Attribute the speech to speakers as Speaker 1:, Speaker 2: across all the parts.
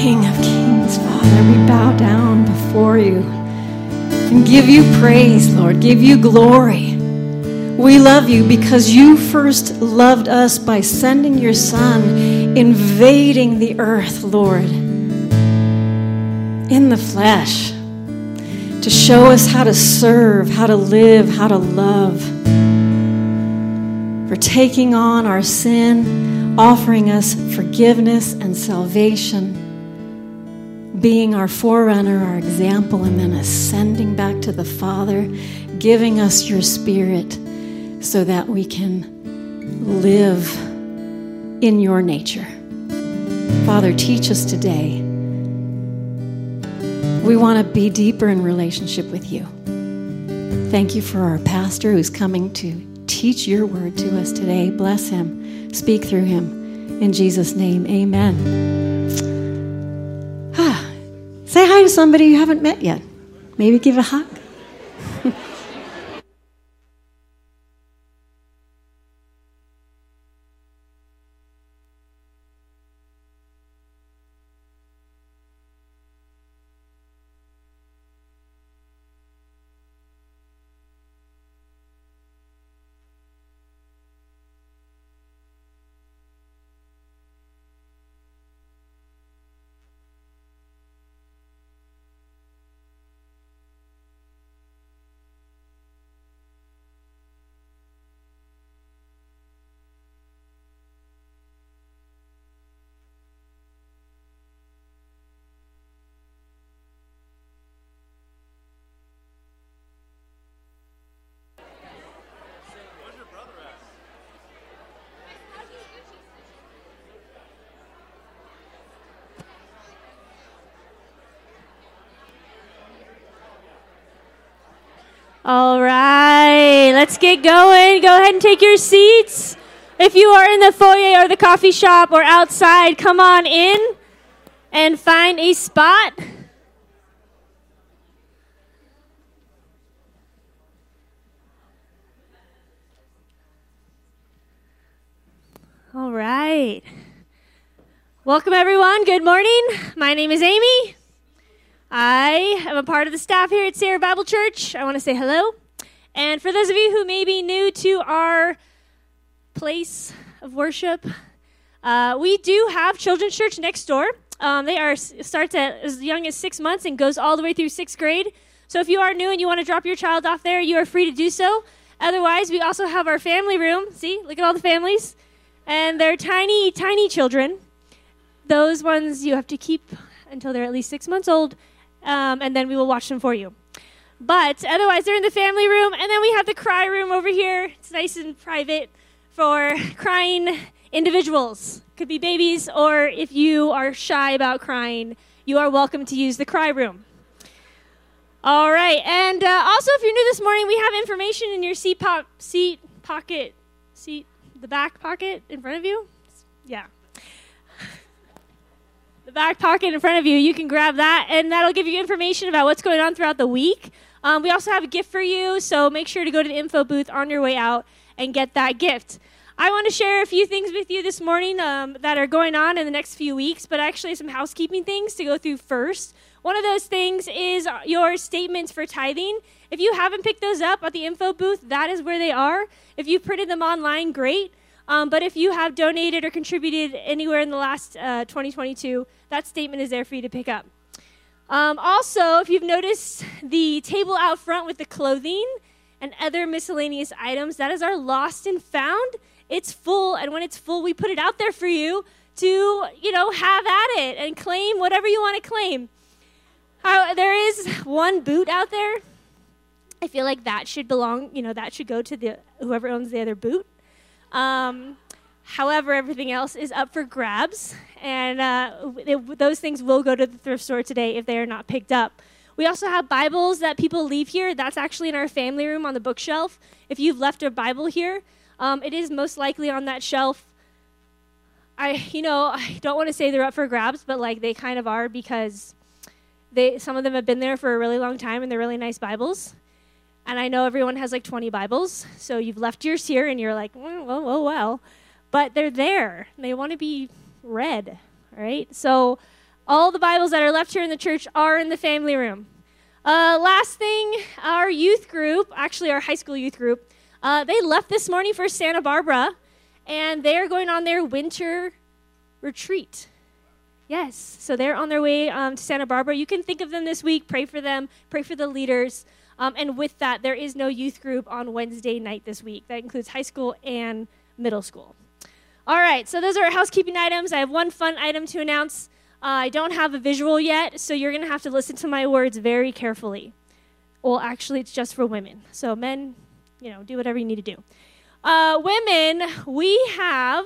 Speaker 1: King of kings, Father, we bow down before you and give you praise, Lord, give you glory. We love you because you first loved us by sending your Son, invading the earth, Lord, in the flesh, to show us how to serve, how to live, how to love, for taking on our sin, offering us forgiveness and salvation being our forerunner, our example, and then ascending back to the Father, giving us your Spirit so that we can live in your nature. Father, teach us today. We want to be deeper in relationship with you. Thank you for our pastor who's coming to teach your word to us today. Bless him, speak through him. In Jesus' name, amen. Say hi to somebody you haven't met yet. Maybe give a hug.
Speaker 2: All right, let's get going. Go ahead and take your seats. If you are in the foyer or the coffee shop or outside, come on in and find a spot. All right. Welcome, everyone. Good morning. My name is Amy. I am a part of the staff here at Sierra Bible Church. I want to say hello. And for those of you who may be new to our place of worship, uh, we do have Children's Church next door. Um, they are starts at as young as six months and goes all the way through sixth grade. So if you are new and you want to drop your child off there, you are free to do so. Otherwise, we also have our family room. See, look at all the families, and they're tiny, tiny children. Those ones you have to keep until they're at least six months old um, and then we will watch them for you. But otherwise, they're in the family room, and then we have the cry room over here. It's nice and private for crying individuals. Could be babies, or if you are shy about crying, you are welcome to use the cry room. All right, and uh, also, if you're new this morning, we have information in your seat, seat pocket, seat, the back pocket in front of you. Yeah, the back pocket in front of you. You can grab that, and that'll give you information about what's going on throughout the week. Um, we also have a gift for you, so make sure to go to the info booth on your way out and get that gift. I want to share a few things with you this morning um, that are going on in the next few weeks, but actually some housekeeping things to go through first. One of those things is your statements for tithing. If you haven't picked those up at the info booth, that is where they are. If you printed them online, great. Um, but if you have donated or contributed anywhere in the last uh, 2022, that statement is there for you to pick up. Um, also, if you've noticed the table out front with the clothing and other miscellaneous items, that is our lost and found. It's full, and when it's full, we put it out there for you to, you know, have at it and claim whatever you want to claim. Uh, there is one boot out there. I feel like that should belong, you know, that should go to the whoever owns the other boot. Um, however, everything else is up for grabs, and uh, it, those things will go to the thrift store today if they are not picked up. We also have Bibles that people leave here. That's actually in our family room on the bookshelf. If you've left a Bible here, um, it is most likely on that shelf. I, you know, I don't want to say they're up for grabs, but like they kind of are because they some of them have been there for a really long time and they're really nice Bibles. And I know everyone has like 20 Bibles, so you've left yours here and you're like, well, well, well, well. But they're there. They want to be read, right? So All the Bibles that are left here in the church are in the family room. Uh, last thing, our youth group, actually our high school youth group, uh, they left this morning for Santa Barbara, and they are going on their winter retreat. Yes, so they're on their way um, to Santa Barbara. You can think of them this week, pray for them, pray for the leaders. Um, and with that, there is no youth group on Wednesday night this week. That includes high school and middle school. All right, so those are our housekeeping items. I have one fun item to announce. Uh, I don't have a visual yet, so you're going to have to listen to my words very carefully. Well, actually, it's just for women. So, men, you know, do whatever you need to do. Uh, women, we have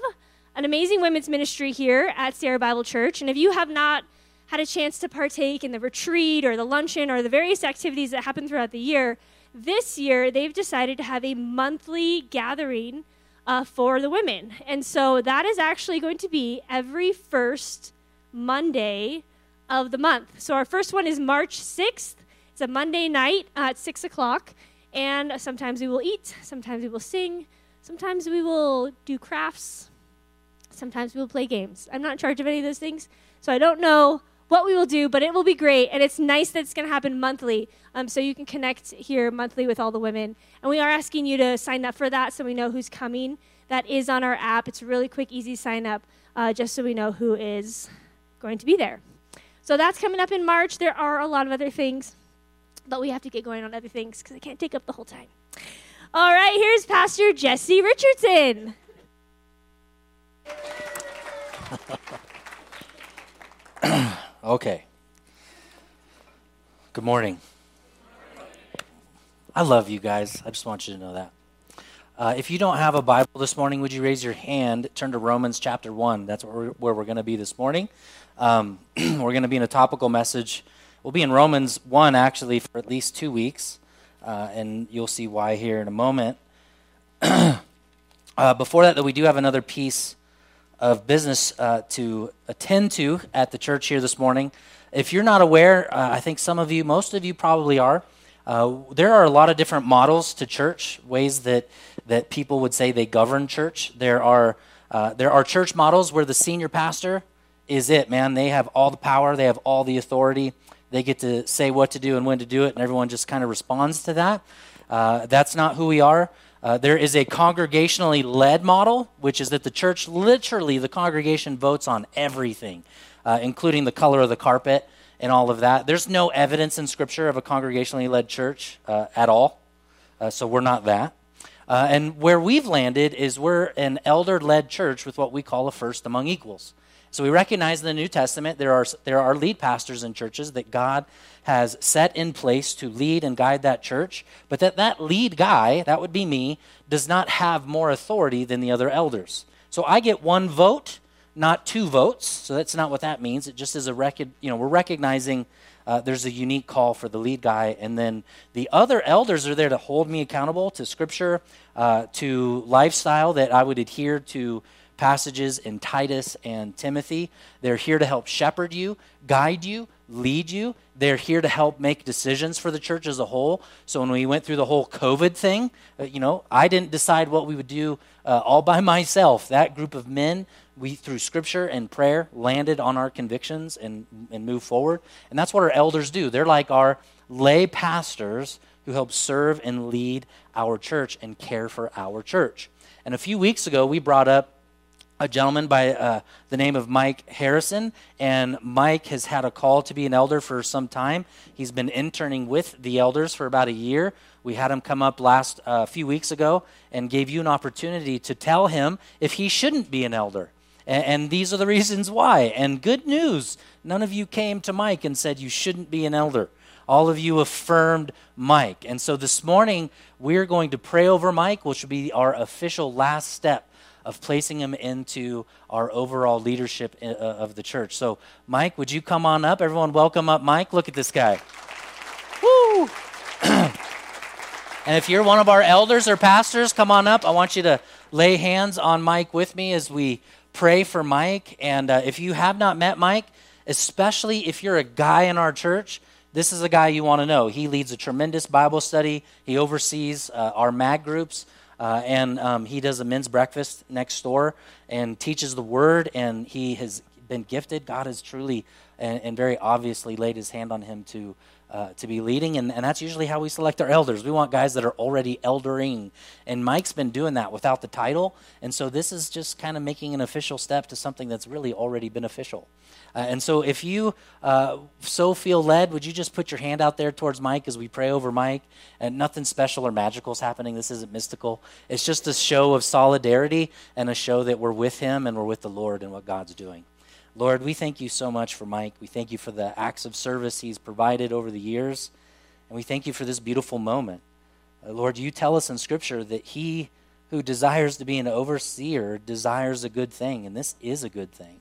Speaker 2: an amazing women's ministry here at Sierra Bible Church. And if you have not had a chance to partake in the retreat or the luncheon or the various activities that happen throughout the year, this year they've decided to have a monthly gathering uh, for the women. And so that is actually going to be every first Monday of the month. So our first one is March 6th. It's a Monday night at 6 o'clock. And sometimes we will eat, sometimes we will sing, sometimes we will do crafts, sometimes we will play games. I'm not in charge of any of those things, so I don't know what we will do, but it will be great. And it's nice that it's going to happen monthly. Um, so you can connect here monthly with all the women. And we are asking you to sign up for that so we know who's coming. That is on our app. It's a really quick, easy sign up, uh, just so we know who is going to be there. So that's coming up in March. There are a lot of other things, but we have to get going on other things because I can't take up the whole time. All right, here's Pastor Jesse Richardson.
Speaker 3: okay. Good morning. I love you guys. I just want you to know that. Uh, if you don't have a Bible this morning, would you raise your hand? Turn to Romans chapter 1. That's where we're, where we're going to be this morning. Um, we're going to be in a topical message. We'll be in Romans 1 actually for at least two weeks, uh, and you'll see why here in a moment. uh, before that, though, we do have another piece of business uh, to attend to at the church here this morning. If you're not aware, uh, I think some of you, most of you probably are. Uh, there are a lot of different models to church, ways that, that people would say they govern church. There are, uh, there are church models where the senior pastor is it, man. They have all the power, they have all the authority. They get to say what to do and when to do it, and everyone just kind of responds to that. Uh, that's not who we are. Uh, there is a congregationally led model, which is that the church, literally, the congregation votes on everything, uh, including the color of the carpet and all of that. There's no evidence in Scripture of a congregationally led church uh, at all, uh, so we're not that. Uh, and where we've landed is we're an elder led church with what we call a first among equals. So we recognize in the New Testament there are, there are lead pastors in churches that God has set in place to lead and guide that church, but that that lead guy, that would be me, does not have more authority than the other elders. So I get one vote, not two votes. So that's not what that means. It just is a record, you know, we're recognizing uh, there's a unique call for the lead guy, and then the other elders are there to hold me accountable to Scripture, uh, to lifestyle that I would adhere to passages in Titus and Timothy. They're here to help shepherd you, guide you, lead you. They're here to help make decisions for the church as a whole. So when we went through the whole COVID thing, uh, you know, I didn't decide what we would do uh, all by myself. That group of men, we through scripture and prayer landed on our convictions and and moved forward. And that's what our elders do. They're like our lay pastors who help serve and lead our church and care for our church. And a few weeks ago, we brought up a gentleman by uh, the name of Mike Harrison. And Mike has had a call to be an elder for some time. He's been interning with the elders for about a year. We had him come up last a uh, few weeks ago and gave you an opportunity to tell him if he shouldn't be an elder. And, and these are the reasons why. And good news none of you came to Mike and said you shouldn't be an elder. All of you affirmed Mike. And so this morning, we're going to pray over Mike, which will be our official last step of placing him into our overall leadership uh, of the church. So, Mike, would you come on up? Everyone, welcome up Mike. Look at this guy. Woo! and if you're one of our elders or pastors, come on up. I want you to lay hands on Mike with me as we pray for Mike. And uh, if you have not met Mike, especially if you're a guy in our church, this is a guy you want to know. He leads a tremendous Bible study. He oversees uh, our MAG groups. Uh, and um, he does a men's breakfast next door and teaches the word. And he has been gifted. God has truly and, and very obviously laid his hand on him to uh, to be leading, and, and that's usually how we select our elders. We want guys that are already eldering, and Mike's been doing that without the title, and so this is just kind of making an official step to something that's really already beneficial. Uh, and so, if you uh, so feel led, would you just put your hand out there towards Mike as we pray over Mike? And nothing special or magical is happening. This isn't mystical. It's just a show of solidarity and a show that we're with him and we're with the Lord and what God's doing. Lord, we thank you so much for Mike. We thank you for the acts of service he's provided over the years. And we thank you for this beautiful moment. Uh, Lord, you tell us in Scripture that he who desires to be an overseer desires a good thing, and this is a good thing.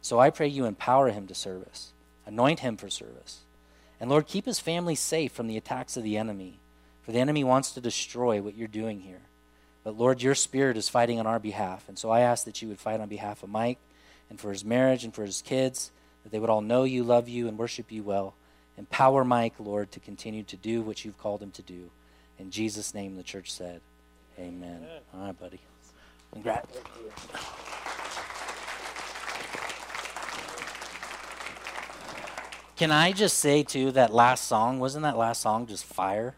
Speaker 3: So I pray you empower him to service, anoint him for service. And Lord, keep his family safe from the attacks of the enemy, for the enemy wants to destroy what you're doing here. But Lord, your spirit is fighting on our behalf. And so I ask that you would fight on behalf of Mike and for his marriage and for his kids, that they would all know you, love you, and worship you well. Empower Mike, Lord, to continue to do what you've called him to do. In Jesus' name, the church said, Amen. Amen. All right, buddy. Congrats. Can I just say, too, that last song, wasn't that last song just fire?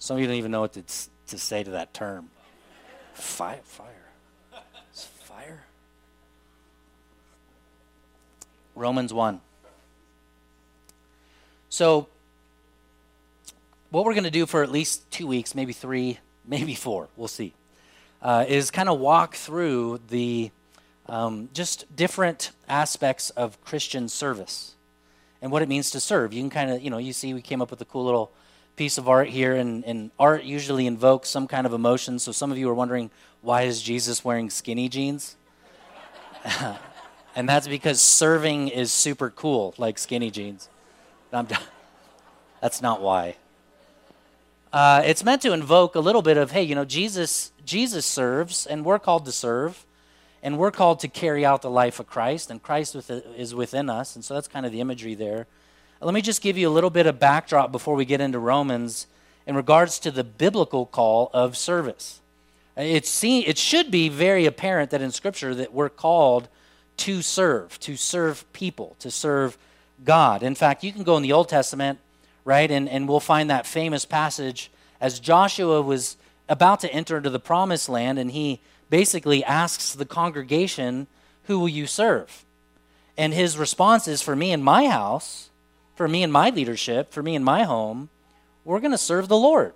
Speaker 3: Some of you don't even know what to, to say to that term. Fire, fire. Romans 1. So, what we're going to do for at least two weeks, maybe three, maybe four, we'll see, uh, is kind of walk through the um, just different aspects of Christian service and what it means to serve. You can kind of, you know, you see we came up with a cool little piece of art here, and, and art usually invokes some kind of emotion. So some of you are wondering, why is Jesus wearing skinny jeans? and that's because serving is super cool, like skinny jeans. that's not why. Uh, it's meant to invoke a little bit of, hey, you know, Jesus, Jesus serves, and we're called to serve, and we're called to carry out the life of Christ, and Christ is within us, and so that's kind of the imagery there. Let me just give you a little bit of backdrop before we get into Romans in regards to the biblical call of service. It's it should be very apparent that in Scripture that we're called to serve, to serve people, to serve God. In fact, you can go in the Old Testament, right, and, and we'll find that famous passage as Joshua was about to enter into the promised land, and he basically asks the congregation, Who will you serve? And his response is, For me and my house, for me and my leadership, for me and my home, we're going to serve the Lord.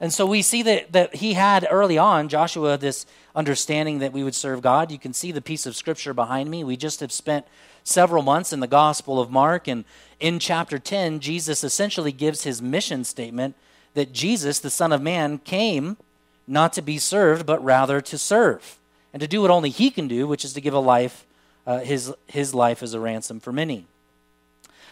Speaker 3: And so we see that, that he had early on, Joshua, this understanding that we would serve God. You can see the piece of scripture behind me. We just have spent several months in the Gospel of Mark, and in chapter 10, Jesus essentially gives his mission statement that Jesus, the Son of Man, came not to be served, but rather to serve, and to do what only he can do, which is to give a life, uh, his, his life as a ransom for many.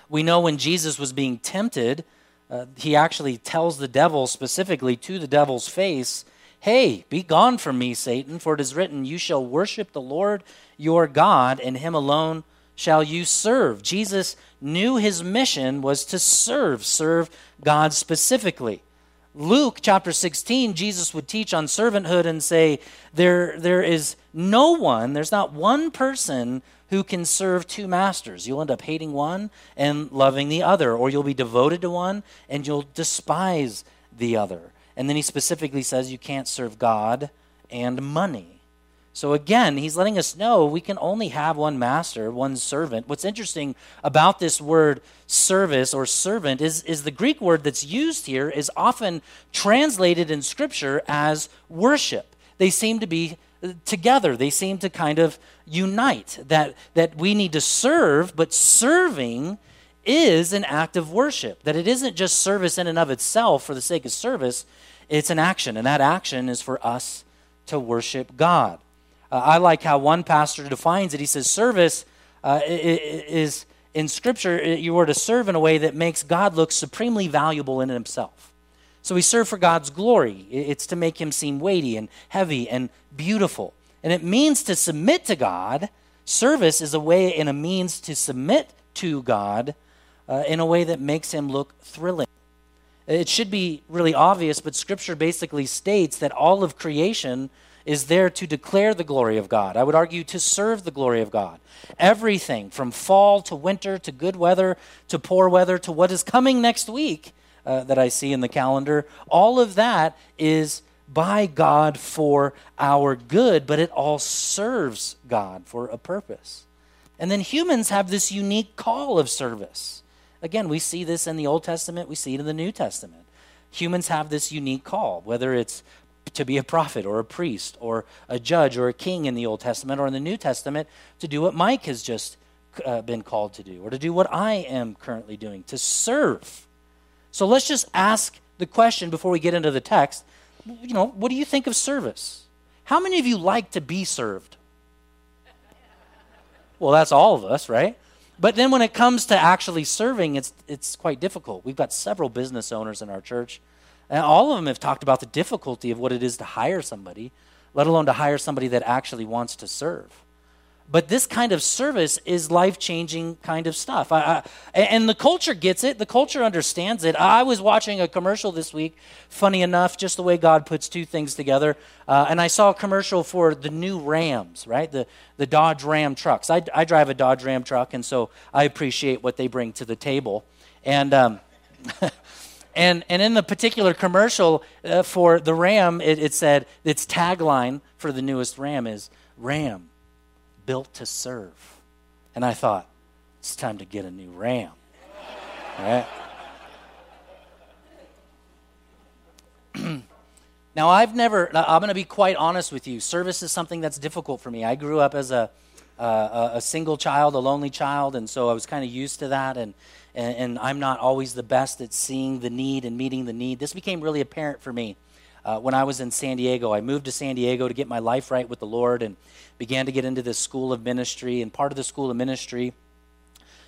Speaker 3: We know when Jesus was being tempted, uh, he actually tells the devil specifically to the devil's face Hey, be gone from me, Satan, for it is written, You shall worship the Lord your God, and him alone shall you serve. Jesus knew his mission was to serve, serve God specifically. Luke chapter 16, Jesus would teach on servanthood and say, there, there is no one, there's not one person who can serve two masters. You'll end up hating one and loving the other, or you'll be devoted to one and you'll despise the other. And then he specifically says you can't serve God and money. So again, he's letting us know we can only have one master, one servant. What's interesting about this word service or servant is, is the Greek word that's used here is often translated in Scripture as worship. They seem to be uh, together, they seem to kind of unite. That, that we need to serve, but serving is an act of worship. That it isn't just service in and of itself for the sake of service, it's an action, and that action is for us to worship God. Uh, I like how one pastor defines it. He says, Service uh, is, in Scripture, you are to serve in a way that makes God look supremely valuable in himself. So we serve for God's glory. It's to make him seem weighty and heavy and beautiful. And it means to submit to God. Service is a way and a means to submit to God uh, in a way that makes him look thrilling. It should be really obvious, but Scripture basically states that all of creation is there to declare the glory of God. I would argue to serve the glory of God. Everything from fall to winter to good weather to poor weather to what is coming next week uh, that I see in the calendar, all of that is by God for our good, but it all serves God for a purpose. And then humans have this unique call of service. Again, we see this in the Old Testament, we see it in the New Testament. Humans have this unique call, whether it's to be a prophet or a priest or a judge or a king in the Old Testament or in the New Testament to do what Mike has just uh, been called to do or to do what I am currently doing, to serve. So let's just ask the question before we get into the text. You know, what do you think of service? How many of you like to be served? Well, that's all of us, right? But then when it comes to actually serving, it's, it's quite difficult. We've got several business owners in our church and all of them have talked about the difficulty of what it is to hire somebody, let alone to hire somebody that actually wants to serve. But this kind of service is life changing kind of stuff. I, I, and the culture gets it, the culture understands it. I was watching a commercial this week, funny enough, just the way God puts two things together. Uh, and I saw a commercial for the new Rams, right? The, the Dodge Ram trucks. I, I drive a Dodge Ram truck, and so I appreciate what they bring to the table. And. Um, And, and in the particular commercial uh, for the Ram, it, it said its tagline for the newest Ram is Ram, built to serve. And I thought, it's time to get a new Ram. now, I've never, I'm going to be quite honest with you. Service is something that's difficult for me. I grew up as a, uh, a single child, a lonely child, and so I was kind of used to that. And, and, and, I'm not always the best at seeing the need and meeting the need. This became really apparent for me uh, when I was in San Diego. I moved to San Diego to get my life right with the Lord and began to get into this school of ministry. And part of the school of ministry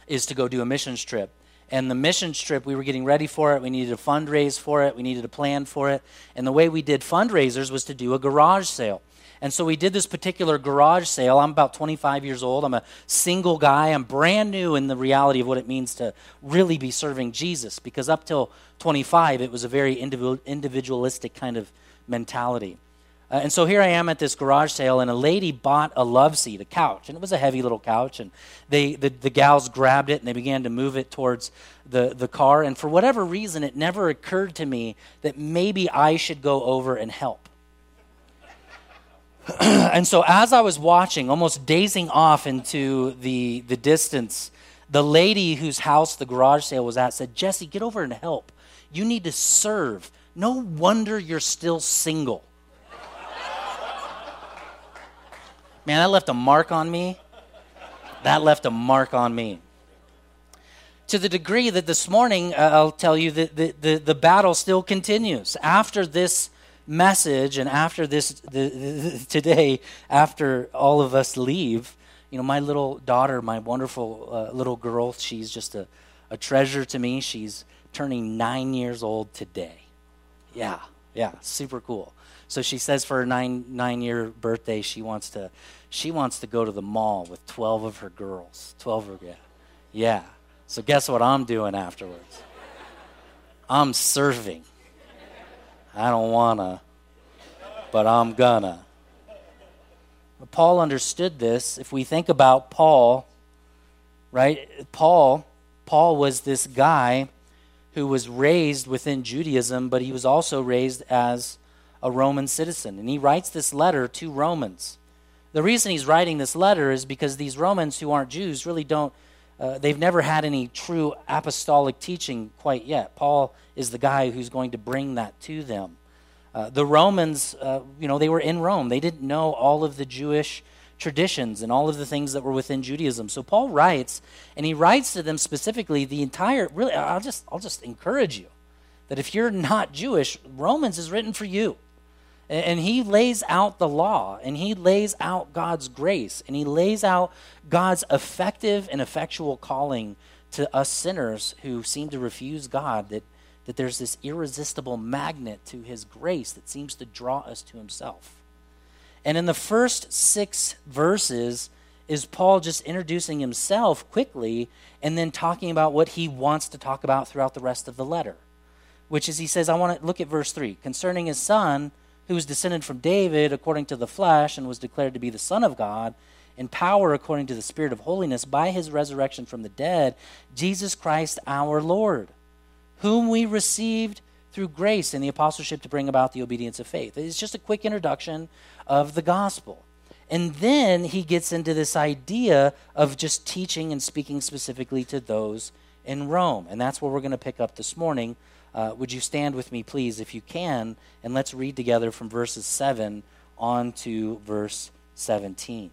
Speaker 3: is to go do a missions trip. And the mission trip, we were getting ready for it. We needed to fundraise for it. We needed to plan for it. And the way we did fundraisers was to do a garage sale. And so we did this particular garage sale. I'm about 25 years old. I'm a single guy. I'm brand new in the reality of what it means to really be serving Jesus because up till 25, it was a very individualistic kind of mentality. Uh, and so here I am at this garage sale, and a lady bought a love seat, a couch, and it was a heavy little couch. And they, the, the gals grabbed it and they began to move it towards the, the car. And for whatever reason, it never occurred to me that maybe I should go over and help. and so as I was watching, almost dazing off into the, the distance, the lady whose house the garage sale was at said, Jesse, get over and help. You need to serve. No wonder you're still single. Man, that left a mark on me. That left a mark on me. To the degree that this morning, uh, I'll tell you that the, the, the battle still continues. After this message and after this the, the, today after all of us leave you know my little daughter my wonderful uh, little girl she's just a, a treasure to me. She's turning nine years old today. Yeah yeah super cool. So she says for her nine nine year birthday she wants to she wants to go to the mall with 12 of her girls 12 of yeah yeah. So guess what i'm doing afterwards? I'm serving I don't wanna, but I'm gonna. But Paul understood this. If we think about Paul, right? Paul, Paul was this guy who was raised within Judaism, but he was also raised as a Roman citizen. And he writes this letter to Romans. The reason he's writing this letter is because these Romans who aren't Jews really don't uh, they've never had any true apostolic teaching quite yet. Paul is the guy who's going to bring that to them. Uh, the Romans, uh, you know, they were in Rome. They didn't know all of the Jewish traditions and all of the things that were within Judaism. So Paul writes, and he writes to them specifically the entire. Really, I'll just I'll just encourage you that if you're not Jewish, Romans is written for you. And he lays out the law, and he lays out God's grace, and he lays out God's effective and effectual calling to us sinners who seem to refuse God, that, that there's this irresistible magnet to his grace that seems to draw us to himself. And in the first six verses, is Paul just introducing himself quickly and then talking about what he wants to talk about throughout the rest of the letter, which is he says, I want to look at verse 3 concerning his son who was descended from David according to the flesh and was declared to be the Son of God, in power according to the Spirit of holiness, by his resurrection from the dead, Jesus Christ our Lord, whom we received through grace in the apostleship to bring about the obedience of faith. It's just a quick introduction of the gospel. And then he gets into this idea of just teaching and speaking specifically to those in Rome. And that's where we're going to pick up this morning. Uh, would you stand with me, please, if you can? And let's read together from verses 7 on to verse 17.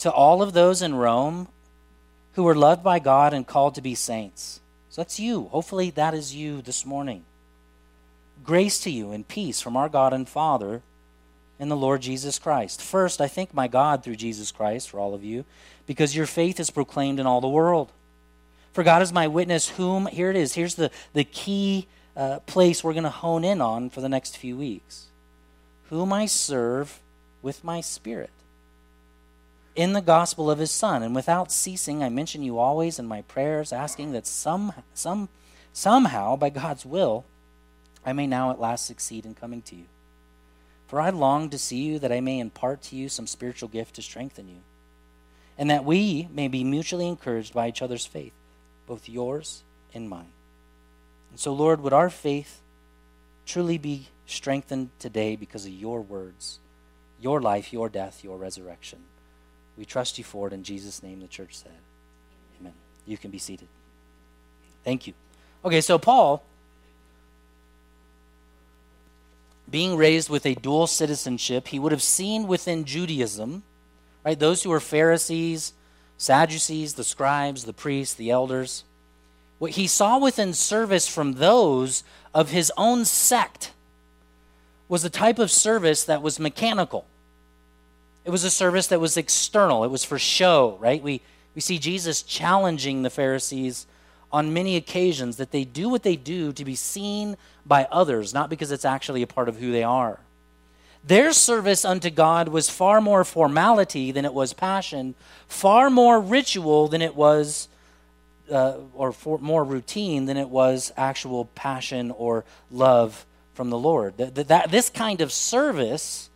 Speaker 3: To all of those in Rome who are loved by God and called to be saints. So that's you. Hopefully, that is you this morning. Grace to you and peace from our God and Father and the Lord Jesus Christ. First, I thank my God through Jesus Christ for all of you, because your faith is proclaimed in all the world. For God is my witness, whom, here it is, here's the, the key uh, place we're going to hone in on for the next few weeks. Whom I serve with my spirit in the gospel of his Son. And without ceasing, I mention you always in my prayers, asking that some, some, somehow, by God's will, I may now at last succeed in coming to you. For I long to see you that I may impart to you some spiritual gift to strengthen you, and that we may be mutually encouraged by each other's faith, both yours and mine. And so, Lord, would our faith truly be strengthened today because of your words, your life, your death, your resurrection. We trust you for it in Jesus' name, the church said. Amen. You can be seated. Thank you. Okay, so Paul being raised with a dual citizenship, he would have seen within Judaism, right, those who were Pharisees, Sadducees, the scribes, the priests, the elders, what he saw within service from those of his own sect was a type of service that was mechanical. It was a service that was external, it was for show, right? We, we see Jesus challenging the Pharisees on many occasions that they do what they do to be seen by others, not because it's actually a part of who they are. Their service unto God was far more formality than it was passion, far more ritual than it was, uh, or for, more routine than it was actual passion or love from the Lord. That, that, this kind of service,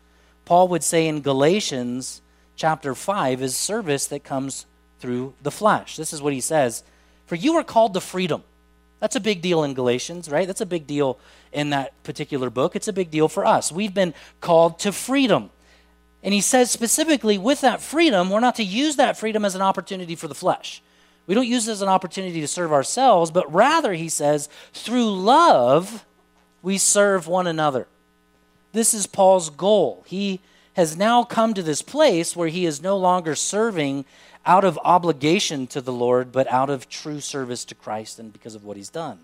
Speaker 3: Paul would say in Galatians chapter 5, is service that comes through the flesh. This is what he says for you are called to freedom. That's a big deal in Galatians, right? That's a big deal in that particular book. It's a big deal for us. We've been called to freedom. And he says specifically, with that freedom, we're not to use that freedom as an opportunity for the flesh. We don't use it as an opportunity to serve ourselves, but rather, he says, through love, we serve one another. This is Paul's goal. He has now come to this place where he is no longer serving out of obligation to the Lord, but out of true service to Christ and because of what he's done.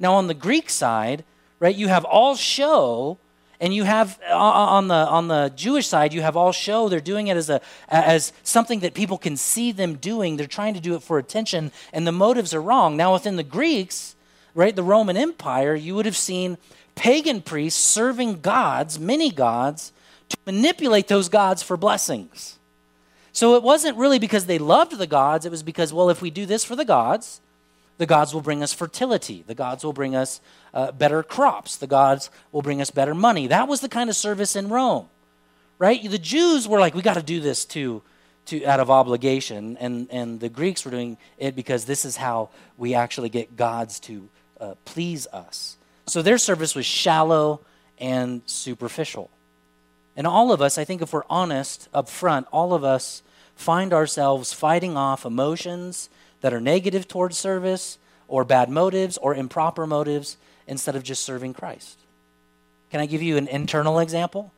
Speaker 3: Now, on the Greek side, right, you have all show, and you have uh, uh, on the on the Jewish side, you have all show. They're doing it as a as something that people can see them doing. They're trying to do it for attention, and the motives are wrong. Now, within the Greeks, right, the Roman Empire, you would have seen pagan priests serving gods, many gods, to manipulate those gods for blessings. So it wasn't really because they loved the gods, it was because, well, if we do this for the gods, the gods will bring us fertility. The gods will bring us uh, better crops. The gods will bring us better money. That was the kind of service in Rome, right? The Jews were like, we got to do this too, to, out of obligation. And, and the Greeks were doing it because this is how we actually get gods to uh, please us. So their service was shallow and superficial. And all of us, I think if we're honest up front, all of us find ourselves fighting off emotions that are negative towards service or bad motives or improper motives instead of just serving Christ. Can I give you an internal example?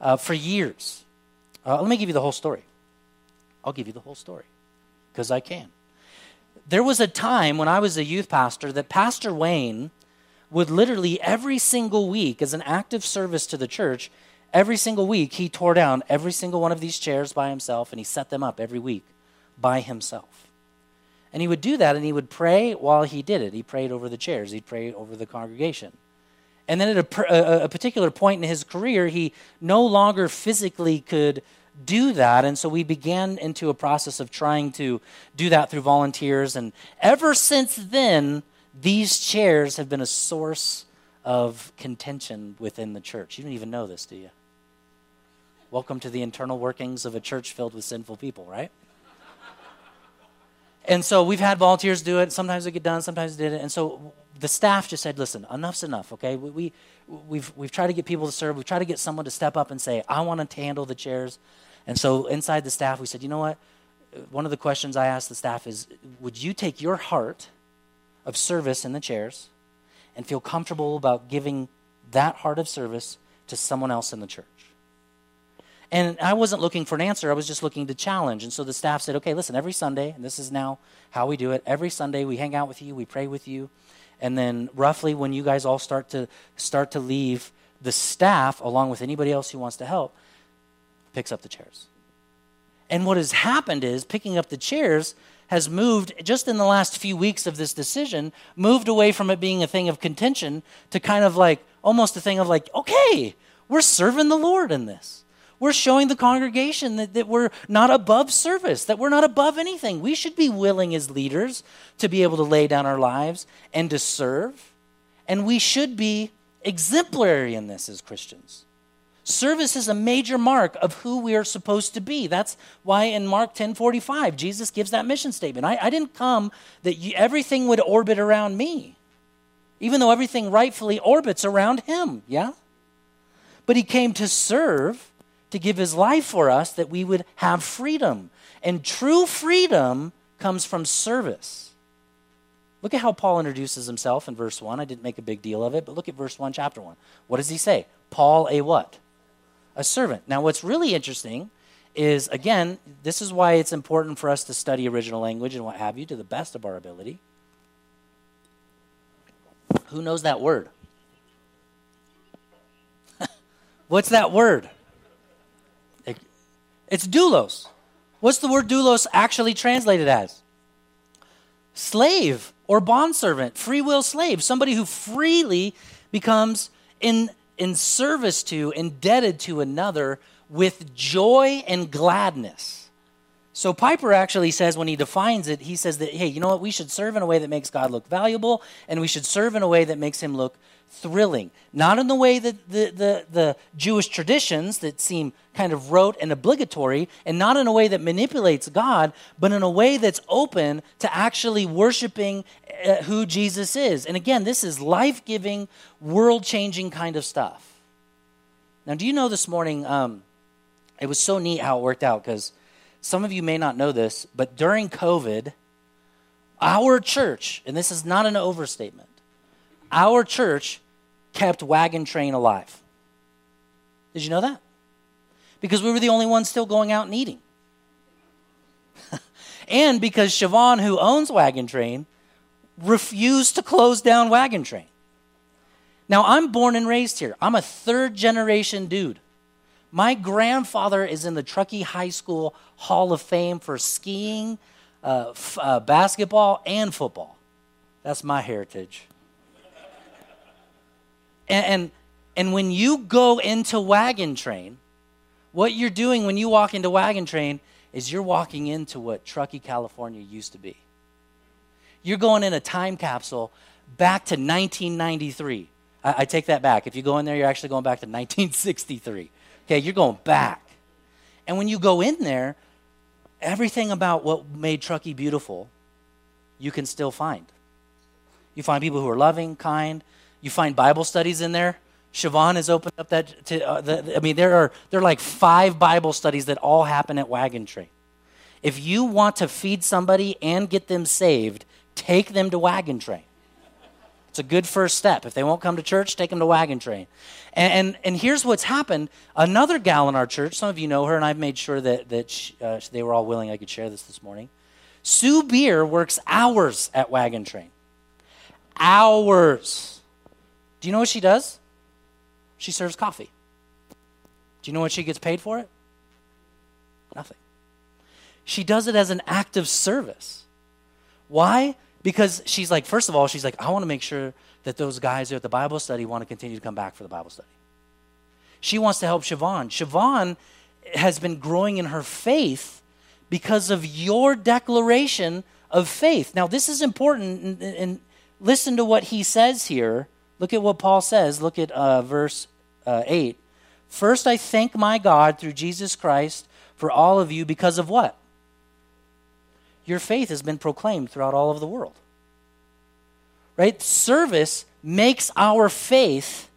Speaker 3: Uh, for years, uh, let me give you the whole story. I'll give you the whole story because I can. There was a time when I was a youth pastor that Pastor Wayne would literally every single week, as an active service to the church, Every single week, he tore down every single one of these chairs by himself and he set them up every week by himself. And he would do that and he would pray while he did it. He prayed over the chairs, he'd pray over the congregation. And then at a, a, particular point in his career, he no longer physically could do that. And so we began into a process of trying to do that through volunteers. And ever since then, these chairs have been a source of contention within the church. You don't even know this, do you? Welcome to the internal workings of a church filled with sinful people, right? And so we've had volunteers do it. Sometimes it get done, sometimes it didn't. And so the staff just said, "Listen, enough's enough. Okay, we, we we've we've tried to get people to serve. We've tried to get someone to step up and say, I want to handle the chairs." And so inside the staff, we said, "You know what? One of the questions I asked the staff is, would you take your heart of service in the chairs and feel comfortable about giving that heart of service to someone else in the church?" And I wasn't looking for an answer, I was just looking to challenge. And so the staff said, okay, listen, every Sunday, and this is now how we do it, every Sunday we hang out with you, we pray with you. And then roughly when you guys all start to start to leave, the staff, along with anybody else who wants to help, picks up the chairs. And what has happened is picking up the chairs has moved just in the last few weeks of this decision, moved away from it being a thing of contention to kind of like almost a thing of like, okay, we're serving the Lord in this. We're showing the congregation that, that we're not above service, that we're not above anything. We should be willing as leaders to be able to lay down our lives and to serve. And we should be exemplary in this as Christians. Service is a major mark of who we are supposed to be. That's why in Mark 10 45, Jesus gives that mission statement. I, I didn't come that you, everything would orbit around me, even though everything rightfully orbits around him, yeah? But he came to serve to give his life for us that we would have freedom. And true freedom comes from service. Look at how Paul introduces himself in verse 1. I didn't make a big deal of it, but look at verse 1, chapter 1. What does he say? Paul, a what? A servant. Now, what's really interesting is, again, this is why it's important for us to study original language and what have you to the best of our ability. Who knows that word? What's that word? It's doulos. What's the word doulos actually translated as? Slave or bondservant, free will slave, somebody who freely becomes in, in service to, indebted to another with joy and gladness. So Piper actually says when he defines it, he says that, hey, you know what? We should serve in a way that makes God look valuable, and we should serve in a way that makes him look thrilling. Not in the way that the, the, the Jewish traditions that seem kind of rote and obligatory, and not in a way that manipulates God, but in a way that's open to actually worshiping uh, who Jesus is. And again, this is life giving, world changing kind of stuff. Now, do you know this morning, um, it was so neat how it worked out because some of you may not know this, but during COVID, our church, and this is not an overstatement, our church kept Wagon Train alive. Did you know that? Because we were the only ones still going out and eating. and because Siobhan, who owns Wagon Train, refused to close down Wagon Train. Now, I'm born and raised here. I'm a third generation dude. My grandfather is in the Truckee High School Hall of Fame for skiing, uh, f- uh, basketball, and football. That's my heritage. And, and, and when you go into Wagon Train, what you're doing when you walk into Wagon Train is you're walking into what Truckee, California used to be. You're going in a time capsule back to 1993. I, I, take that back. If you go in there, you're actually going back to 1963. Okay, you're going back. And when you go in there, everything about what made Truckee beautiful, you can still find. You find people who are loving, kind, you find Bible studies in there. Siobhan has opened up that. To, uh, the, I mean, there are there are like five Bible studies that all happen at Wagon Train. If you want to feed somebody and get them saved, take them to Wagon Train. It's a good first step. If they won't come to church, take them to Wagon Train. And, and, and here's what's happened. Another gal in our church, some of you know her, and I've made sure that, that she, uh, they were all willing I could share this this morning. Sue Beer works hours at Wagon Train. Hours. Do you know what she does? She serves coffee. Do you know what she gets paid for it? Nothing. She does it as an act of service. Why? Because she's like, first of all, she's like, I want to make sure that those guys at the Bible study want to continue to come back for the Bible study. She wants to help Siobhan. Siobhan has been growing in her faith because of your declaration of faith. Now, this is important, and, and listen to what he says here Look at what Paul says. Look at uh, verse uh, 8. First, I thank my God through Jesus Christ for all of you because of what? Your faith has been proclaimed throughout all of the world. Right? Service makes our faith,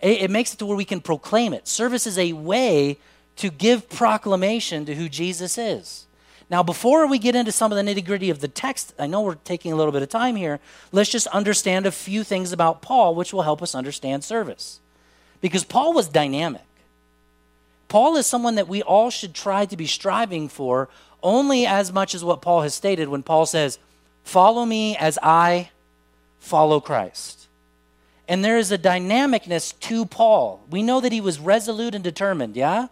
Speaker 3: it makes it to where we can proclaim it. Service is a way to give proclamation to who Jesus is. Now, before we get into some of the nitty gritty of the text, I know we're taking a little bit of time here. Let's just understand a few things about Paul, which will help us understand service. Because Paul was dynamic. Paul is someone that we all should try to be striving for only as much as what Paul has stated when Paul says, Follow me as I follow Christ. And there is a dynamicness to Paul. We know that he was resolute and determined, yeah?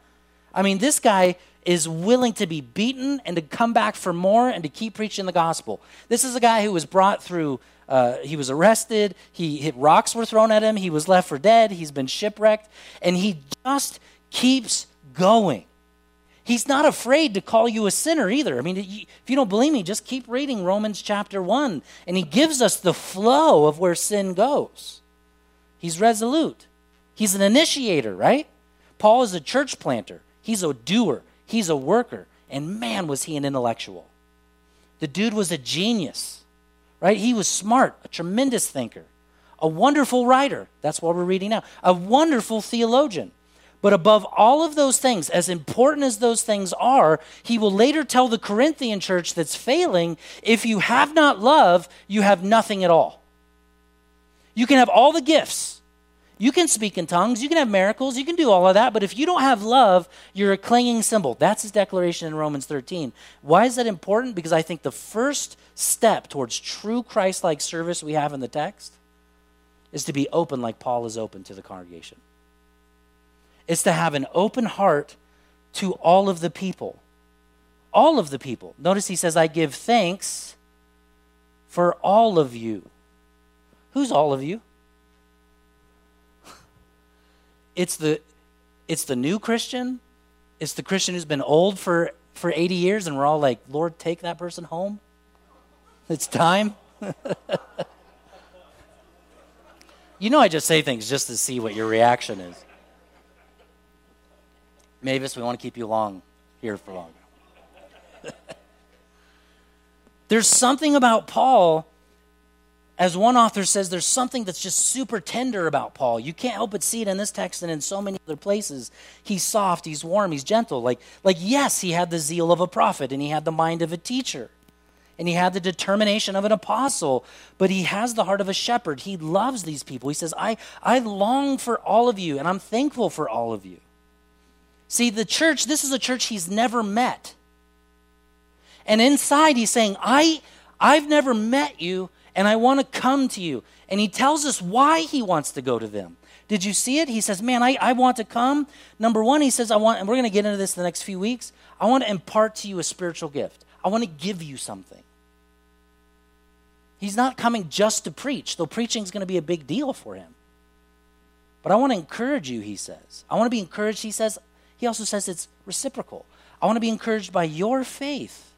Speaker 3: I mean, this guy is willing to be beaten and to come back for more and to keep preaching the gospel. This is a guy who was brought through, uh, he was arrested, he rocks were thrown at him, he was left for dead, he's been shipwrecked, and he just keeps going. He's not afraid to call you a sinner either. I mean, if you don't believe me, just keep reading Romans chapter 1, and he gives us the flow of where sin goes. He's resolute. He's an initiator, right? Paul is a church planter. He's a doer. He's a worker. And man, was he an intellectual. The dude was a genius, right? He was smart, a tremendous thinker, a wonderful writer. That's what we're reading now. A wonderful theologian. But above all of those things, as important as those things are, he will later tell the Corinthian church that's failing if you have not love, you have nothing at all. You can have all the gifts, you can speak in tongues, you can have miracles, you can do all of that, but if you don't have love, you're a clinging cymbal. That's his declaration in Romans 13. Why is that important? Because I think the first step towards true Christ like service we have in the text is to be open like Paul is open to the congregation. It's to have an open heart to all of the people. All of the people. Notice he says, I give thanks for all of you. Who's all of you? It's the it's the new Christian. It's the Christian who's been old for for 80 years and we're all like, "Lord, take that person home." It's time. you know I just say things just to see what your reaction is. Mavis, we want to keep you long here for long. There's something about Paul as one author says, there's something that's just super tender about Paul. You can't help but see it in this text and in so many other places. He's soft, he's warm, he's gentle. Like, like yes, he had the zeal of a prophet and he had the mind of a teacher and he had the determination of an apostle, but he has the heart of a shepherd. He loves these people. He says, I, I long for all of you and I'm thankful for all of you. See, the church, this is a church he's never met. And inside he's saying, I, I've never met you and I want to come to you. And he tells us why he wants to go to them. Did you see it? He says, Man, I, I want to come. Number one, he says, I want, and we're going to get into this in the next few weeks. I want to impart to you a spiritual gift. I want to give you something. He's not coming just to preach, though preaching is going to be a big deal for him. But I want to encourage you, he says. I want to be encouraged, he says. He also says it's reciprocal. I want to be encouraged by your faith,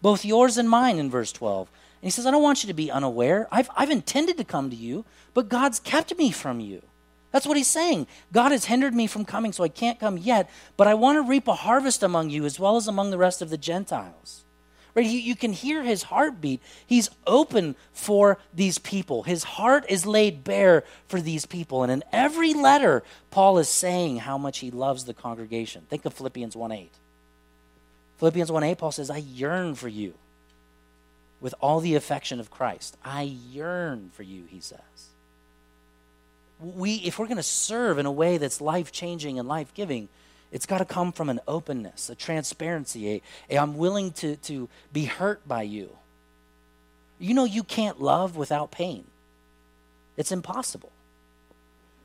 Speaker 3: both yours and mine, in verse 12. And he says, I don't want you to be unaware. I've, I've intended to come to you, but God's kept me from you. That's what he's saying. God has hindered me from coming, so I can't come yet, but I want to reap a harvest among you as well as among the rest of the Gentiles. Right? You, you can hear his heartbeat. He's open for these people. His heart is laid bare for these people. And in every letter, Paul is saying how much he loves the congregation. Think of Philippians 1 8. Philippians 1 8, Paul says, I yearn for you with all the affection of Christ. I yearn for you, he says. We, if we're going to serve in a way that's life changing and life giving, it's got to come from an openness, a transparency, a, a I'm willing to, to be hurt by you. You know, you can't love without pain. It's impossible.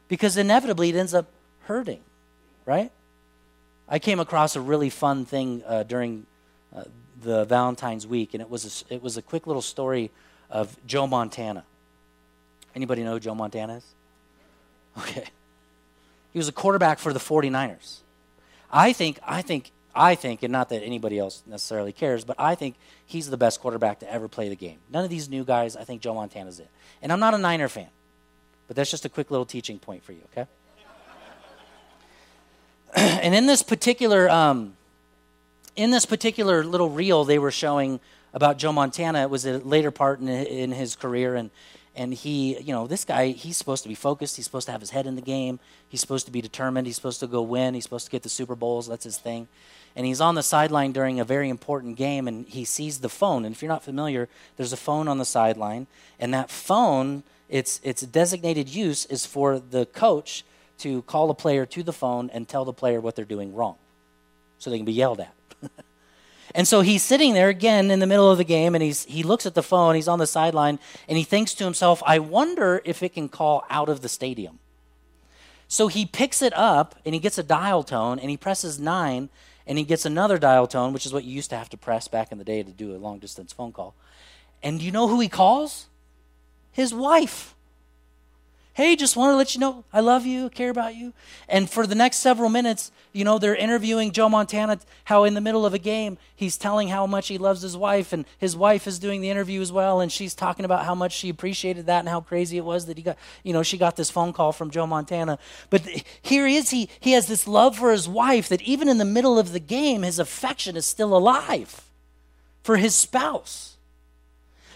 Speaker 3: Because inevitably it ends up hurting, right? I came across a really fun thing uh, during uh, the Valentine's week, and it was a, it was a quick little story of Joe Montana. Anybody know who Joe Montana is? Okay. He was a quarterback for the 49ers. I think I think I think, and not that anybody else necessarily cares, but I think he's the best quarterback to ever play the game. None of these new guys, I think Joe Montana's it. And I'm not a Niner fan, but that's just a quick little teaching point for you, okay? and in this particular, um, in this particular little reel, they were showing about Joe Montana. It was a later part in, in his career, and and he, you know, this guy, he's supposed to be focused. He's supposed to have his head in the game. He's supposed to be determined. He's supposed to go win. He's supposed to get the Super Bowls. That's his thing. And he's on the sideline during a very important game, and he sees the phone. And if you're not familiar, there's a phone on the sideline, and that phone, its its designated use is for the coach to call a player to the phone and tell the player what they're doing wrong, so they can be yelled at. And so he's sitting there again in the middle of the game and he's, he looks at the phone, he's on the sideline, and he thinks to himself, I wonder if it can call out of the stadium. So he picks it up and he gets a dial tone and he presses nine and he gets another dial tone, which is what you used to have to press back in the day to do a long distance phone call. And you know who he calls? His wife hey, just want to let you know I love you, care about you. And for the next several minutes, you know, they're interviewing Joe Montana, how in the middle of a game, he's telling how much he loves his wife, and his wife is doing the interview as well, and she's talking about how much she appreciated that and how crazy it was that he got, you know, she got this phone call from Joe Montana. But here he is, he, he has this love for his wife that even in the middle of the game, his affection is still alive for his spouse.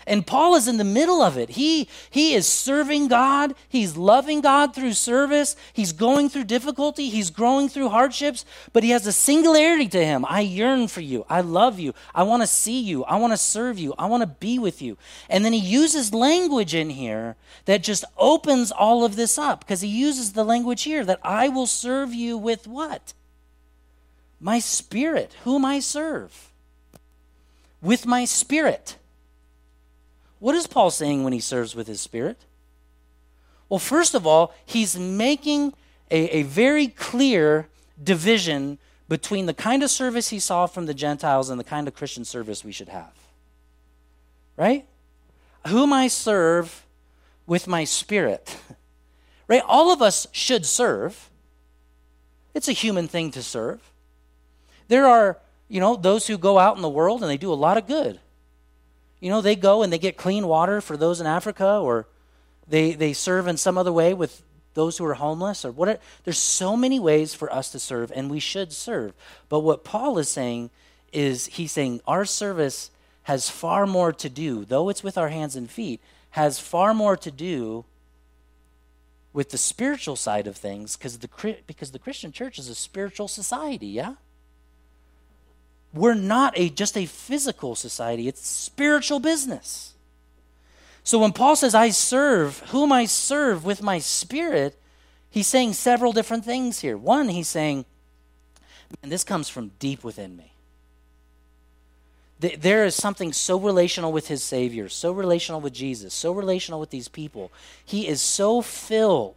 Speaker 3: And Paul is in the middle of it. He, he is serving God. He's loving God through service. He's going through difficulty. He's growing through hardships, but he has a singularity to him. I yearn for you. I love you. I want to see you. I want to serve you. I want to be with you. And then he uses language in here that just opens all of this up because he uses the language here that I will serve you with what? My spirit, whom I serve. With my spirit. What is Paul saying when he serves with his spirit? Well, first of all, he's making a, a very clear division between the kind of service he saw from the Gentiles and the kind of Christian service we should have. Right? Whom I serve with my spirit. Right? All of us should serve. It's a human thing to serve. There are, you know, those who go out in the world and they do a lot of good. You know, they go and they get clean water for those in Africa, or they, they serve in some other way with those who are homeless, or what. There's so many ways for us to serve, and we should serve. But what Paul is saying is he's saying our service has far more to do, though it's with our hands and feet, has far more to do with the spiritual side of things because the, because the Christian church is a spiritual society, yeah? We're not a just a physical society. It's spiritual business. So when paul says i serve whom i serve with my spirit he's saying several different things here. One he's saying and this comes from deep within me. There is something so relational with his savior so relational with jesus so relational with these people. He is so filled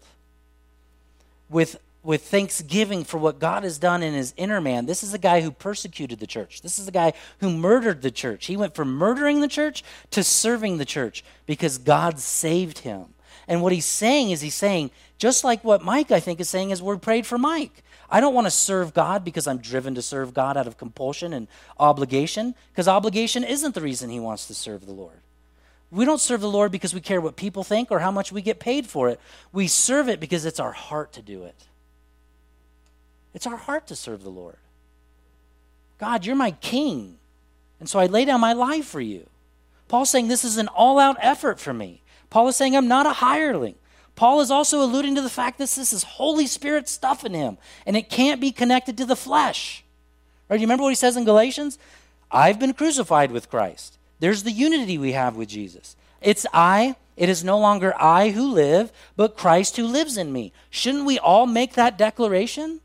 Speaker 3: with with thanksgiving for what God has done in his inner man. This is a guy who persecuted the church. This is a guy who murdered the church. He went from murdering the church to serving the church because God saved him. And what he's saying is he's saying, just like what Mike, I think, is saying as we prayed for Mike. I don't want to serve God because I'm driven to serve God out of compulsion and obligation, because obligation isn't the reason he wants to serve the Lord. We don't serve the Lord because we care what people think or how much we get paid for it. We serve it because it's our heart to do it. It's our heart to serve the Lord. God, you're my king. And so I lay down my life for you. Paul's saying this is an all out effort for me. Paul is saying I'm not a hireling. Paul is also alluding to the fact that this is Holy Spirit stuff in him, and it can't be connected to the flesh. Right? You remember what he says in Galatians? I've been crucified with Christ. There's the unity we have with Jesus. It's I, it is no longer I who live, but Christ who lives in me. Shouldn't we all make that declaration?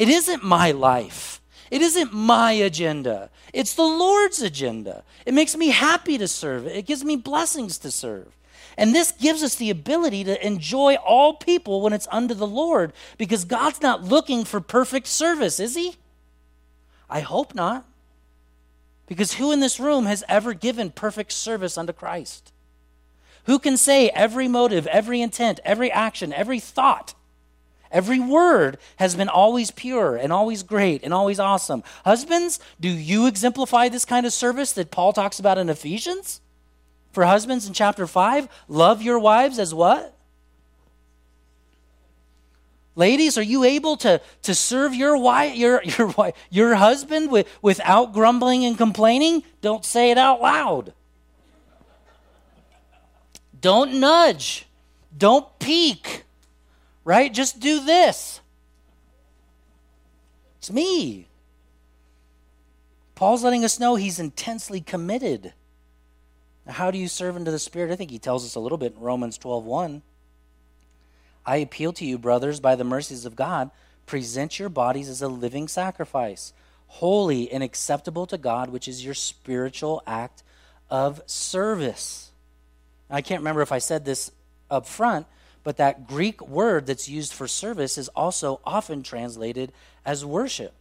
Speaker 3: It isn't my life. It isn't my agenda. It's the Lord's agenda. It makes me happy to serve. It gives me blessings to serve. And this gives us the ability to enjoy all people when it's under the Lord because God's not looking for perfect service, is He? I hope not. Because who in this room has ever given perfect service unto Christ? Who can say every motive, every intent, every action, every thought Every word has been always pure and always great and always awesome. Husbands, do you exemplify this kind of service that Paul talks about in Ephesians? For husbands in chapter 5, love your wives as what? Ladies, are you able to, to serve your wife, your, your, your husband with, without grumbling and complaining? Don't say it out loud. Don't nudge. Don't peek. Right? Just do this. It's me. Paul's letting us know he's intensely committed. Now, how do you serve into the Spirit? I think he tells us a little bit in Romans 12 1. I appeal to you, brothers, by the mercies of God, present your bodies as a living sacrifice, holy and acceptable to God, which is your spiritual act of service. I can't remember if I said this up front, but that Greek word that's used for service is also often translated as worship.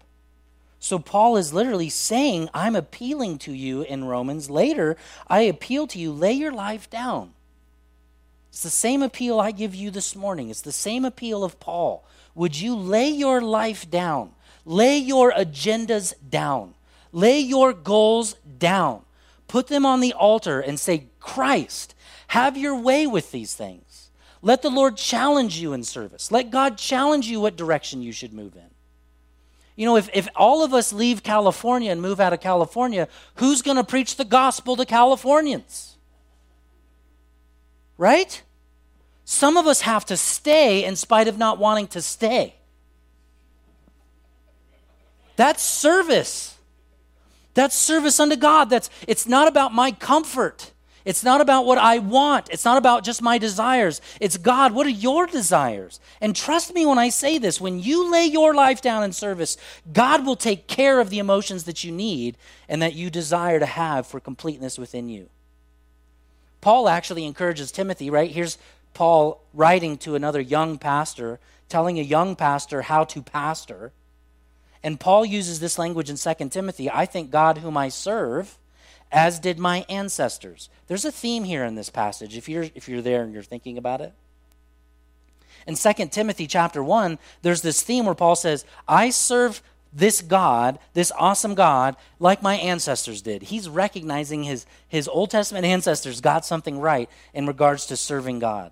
Speaker 3: So Paul is literally saying, I'm appealing to you in Romans. Later, I appeal to you, lay your life down. It's the same appeal I give you this morning. It's the same appeal of Paul. Would you lay your life down? Lay your agendas down. Lay your goals down. Put them on the altar and say, Christ, have your way with these things. Let the Lord challenge you in service. Let God challenge you what direction you should move in. You know, if, if all of us leave California and move out of California, who's going to preach the gospel to Californians? Right? Some of us have to stay in spite of not wanting to stay. That's service. That's service unto God. That's it's not about my comfort. It's not about what I want. It's not about just my desires. It's God, what are your desires? And trust me when I say this when you lay your life down in service, God will take care of the emotions that you need and that you desire to have for completeness within you. Paul actually encourages Timothy, right? Here's Paul writing to another young pastor, telling a young pastor how to pastor. And Paul uses this language in 2 Timothy I thank God whom I serve, as did my ancestors. There's a theme here in this passage, if you're, if you're there and you're thinking about it. In 2 Timothy chapter 1, there's this theme where Paul says, I serve this God, this awesome God, like my ancestors did. He's recognizing his, his Old Testament ancestors got something right in regards to serving God.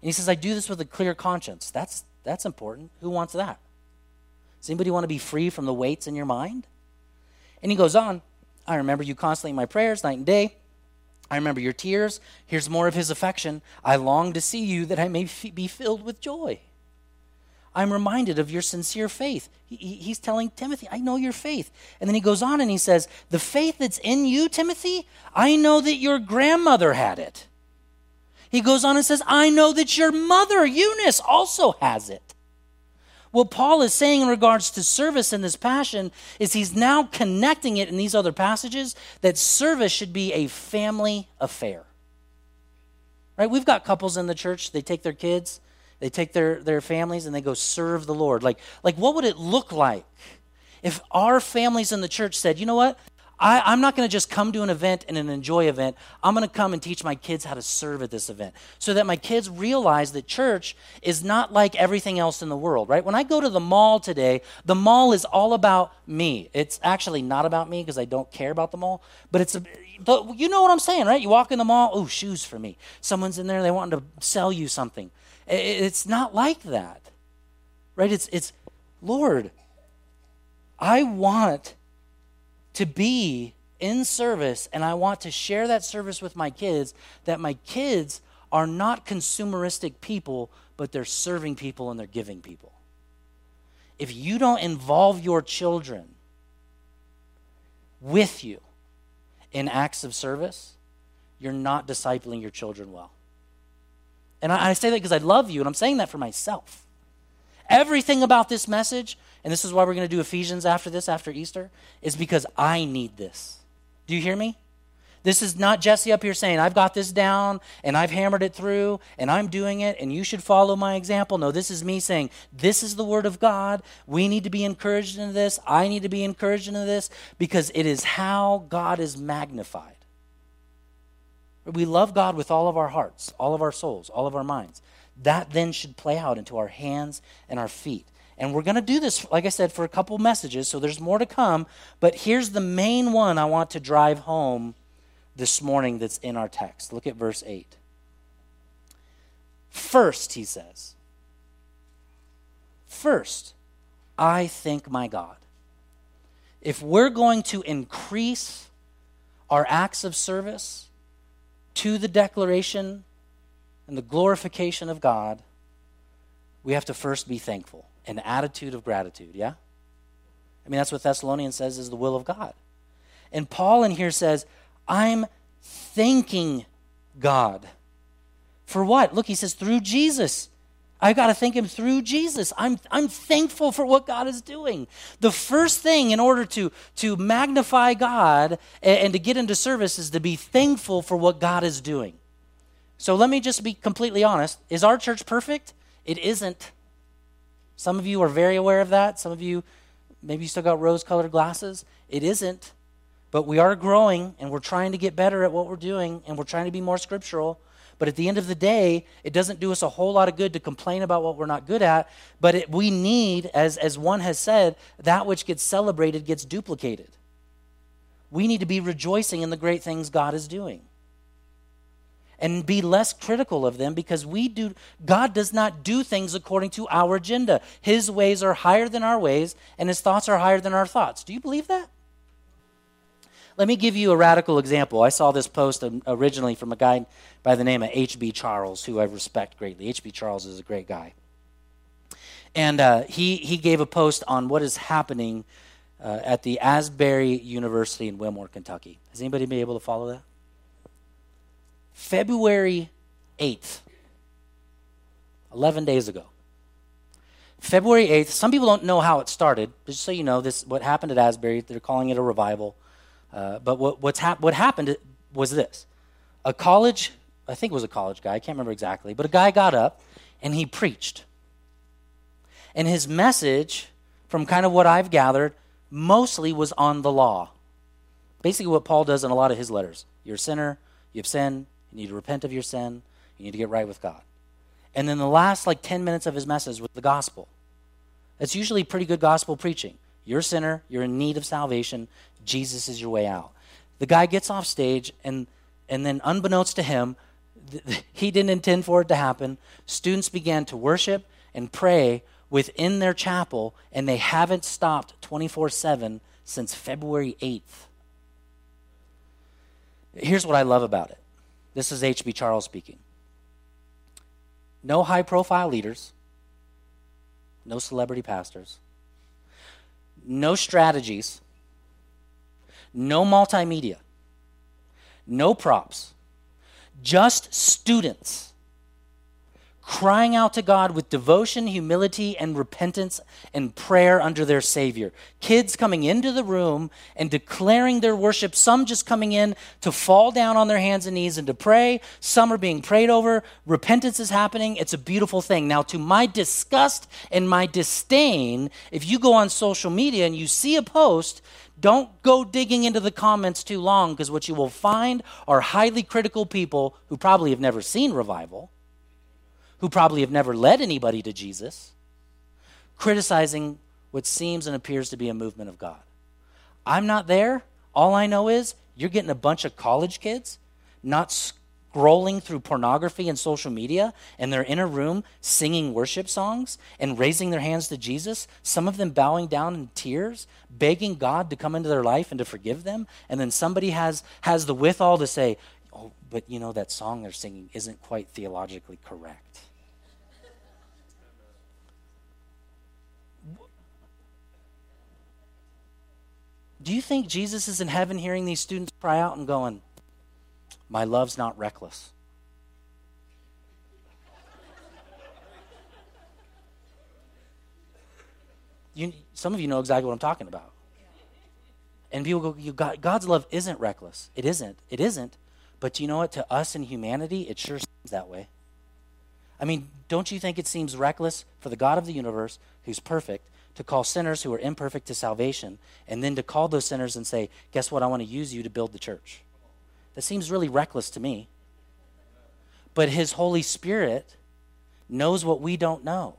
Speaker 3: And he says, I do this with a clear conscience. That's, that's important. Who wants that? Does anybody want to be free from the weights in your mind? And he goes on, I remember you constantly in my prayers, night and day. I remember your tears. Here's more of his affection. I long to see you that I may f- be filled with joy. I'm reminded of your sincere faith. He, he's telling Timothy, I know your faith. And then he goes on and he says, The faith that's in you, Timothy, I know that your grandmother had it. He goes on and says, I know that your mother, Eunice, also has it. What Paul is saying in regards to service and this passion is he's now connecting it in these other passages that service should be a family affair. Right? We've got couples in the church, they take their kids they take their, their families and they go serve the Lord. Like, like, what would it look like if our families in the church said, you know what? I, am not going to just come to an event and an enjoy event. I'm going to come and teach my kids how to serve at this event so that my kids realize that church is not like everything else in the world, right? When I go to the mall today, the mall is all about me. It's actually not about me because I don't care about the mall, but it's, a, but you know what I'm saying, right? You walk in the mall, oh, shoes for me. Someone's in there, they want to sell you something. It's not like that. Right? It's, it's Lord, I want to be in service and I want to share that service with my kids, that my kids are not consumeristic people, but they're serving people and they're giving people. If you don't involve your children with you in acts of service, you're not discipling your children well. And I, I say that because I love you, and I'm saying that for myself. Everything about this message, and this is why we're going to do Ephesians after this, after Easter, is because I need this. Do you hear me? This is not Jesse up here saying, I've got this down and I've hammered it through and I'm doing it and you should follow my example. No, this is me saying, This is the Word of God. We need to be encouraged into this. I need to be encouraged into this because it is how God is magnified. We love God with all of our hearts, all of our souls, all of our minds. that then should play out into our hands and our feet. And we're going to do this, like I said, for a couple messages, so there's more to come. But here's the main one I want to drive home this morning that's in our text. Look at verse 8. First, he says, First, I thank my God. If we're going to increase our acts of service to the declaration and the glorification of God, we have to first be thankful, an attitude of gratitude, yeah? I mean, that's what Thessalonians says is the will of God. And Paul in here says, I'm thanking God. For what? Look, he says, through Jesus. I've got to thank him through Jesus. I'm, I'm thankful for what God is doing. The first thing in order to, to magnify God and, and to get into service is to be thankful for what God is doing. So let me just be completely honest. Is our church perfect? It isn't. Some of you are very aware of that. Some of you, maybe you still got rose colored glasses. It isn't. But we are growing and we're trying to get better at what we're doing and we're trying to be more scriptural. But at the end of the day, it doesn't do us a whole lot of good to complain about what we're not good at. But it, we need, as, as one has said, that which gets celebrated gets duplicated. We need to be rejoicing in the great things God is doing and be less critical of them because we do God does not do things according to our agenda. His ways are higher than our ways and his thoughts are higher than our thoughts. Do you believe that? Let me give you a radical example. I saw this post originally from a guy by the name of H.B. Charles, who I respect greatly. H.B. Charles is a great guy. And uh, he, he gave a post on what is happening uh, at the Asbury University in Wilmore, Kentucky. Has anybody been able to follow that? February 8th, 11 days ago. February 8th, some people don't know how it started. Just so you know, this what happened at Asbury, they're calling it a revival. Uh, but what, what's hap- what happened was this a college, I think it was a college guy, I can't remember exactly, but a guy got up and he preached. And his message, from kind of what I've gathered, mostly was on the law. Basically, what Paul does in a lot of his letters you're a sinner, you have sinned, you need to repent of your sin, you need to get right with God. And then the last like 10 minutes of his message was the gospel. It's usually pretty good gospel preaching. You're a sinner, you're in need of salvation, Jesus is your way out. The guy gets off stage, and, and then, unbeknownst to him, th- he didn't intend for it to happen. Students began to worship and pray within their chapel, and they haven't stopped 24 7 since February 8th. Here's what I love about it this is H.B. Charles speaking. No high profile leaders, no celebrity pastors, no strategies, no multimedia, no props, just students crying out to God with devotion, humility, and repentance and prayer under their Savior. Kids coming into the room and declaring their worship, some just coming in to fall down on their hands and knees and to pray, some are being prayed over. Repentance is happening. It's a beautiful thing. Now, to my disgust and my disdain, if you go on social media and you see a post, don't go digging into the comments too long because what you will find are highly critical people who probably have never seen revival who probably have never led anybody to Jesus, criticizing what seems and appears to be a movement of God. I'm not there. All I know is you're getting a bunch of college kids not scrolling through pornography and social media, and they're in a room singing worship songs and raising their hands to Jesus, some of them bowing down in tears, begging God to come into their life and to forgive them. And then somebody has, has the withal to say, Oh, but you know, that song they're singing isn't quite theologically correct. Do you think Jesus is in heaven hearing these students cry out and going, My love's not reckless? You, some of you know exactly what I'm talking about. And people go, you God, God's love isn't reckless. It isn't. It isn't. But you know what? To us in humanity, it sure seems that way. I mean, don't you think it seems reckless for the God of the universe, who's perfect, to call sinners who are imperfect to salvation, and then to call those sinners and say, Guess what? I want to use you to build the church. That seems really reckless to me. But His Holy Spirit knows what we don't know.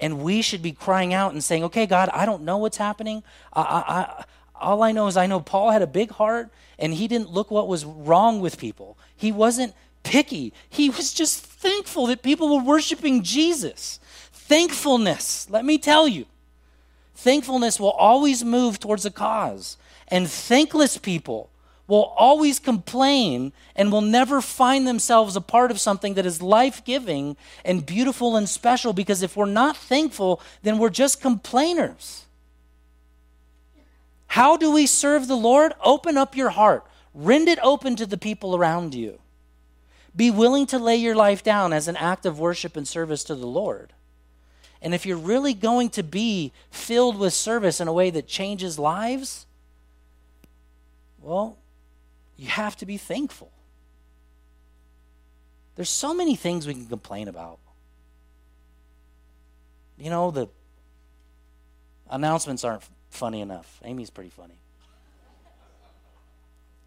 Speaker 3: And we should be crying out and saying, okay, God, I don't know what's happening. I, I, I, all I know is I know Paul had a big heart and he didn't look what was wrong with people. He wasn't picky, he was just thankful that people were worshiping Jesus. Thankfulness, let me tell you, thankfulness will always move towards a cause. And thankless people will always complain and will never find themselves a part of something that is life giving and beautiful and special because if we're not thankful, then we're just complainers. How do we serve the Lord? Open up your heart, rend it open to the people around you. Be willing to lay your life down as an act of worship and service to the Lord. And if you're really going to be filled with service in a way that changes lives, well, you have to be thankful. There's so many things we can complain about. You know, the announcements aren't funny enough. Amy's pretty funny.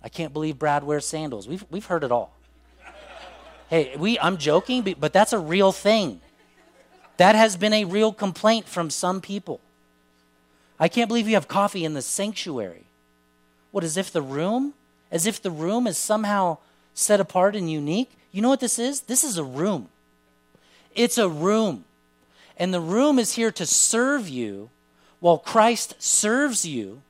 Speaker 3: I can't believe Brad wears sandals. We've, we've heard it all. Hey, we, I'm joking, but that's a real thing. That has been a real complaint from some people. I can't believe you have coffee in the sanctuary. What, as if the room as if the room is somehow set apart and unique. You know what this is? This is a room. It's a room. And the room is here to serve you while Christ serves you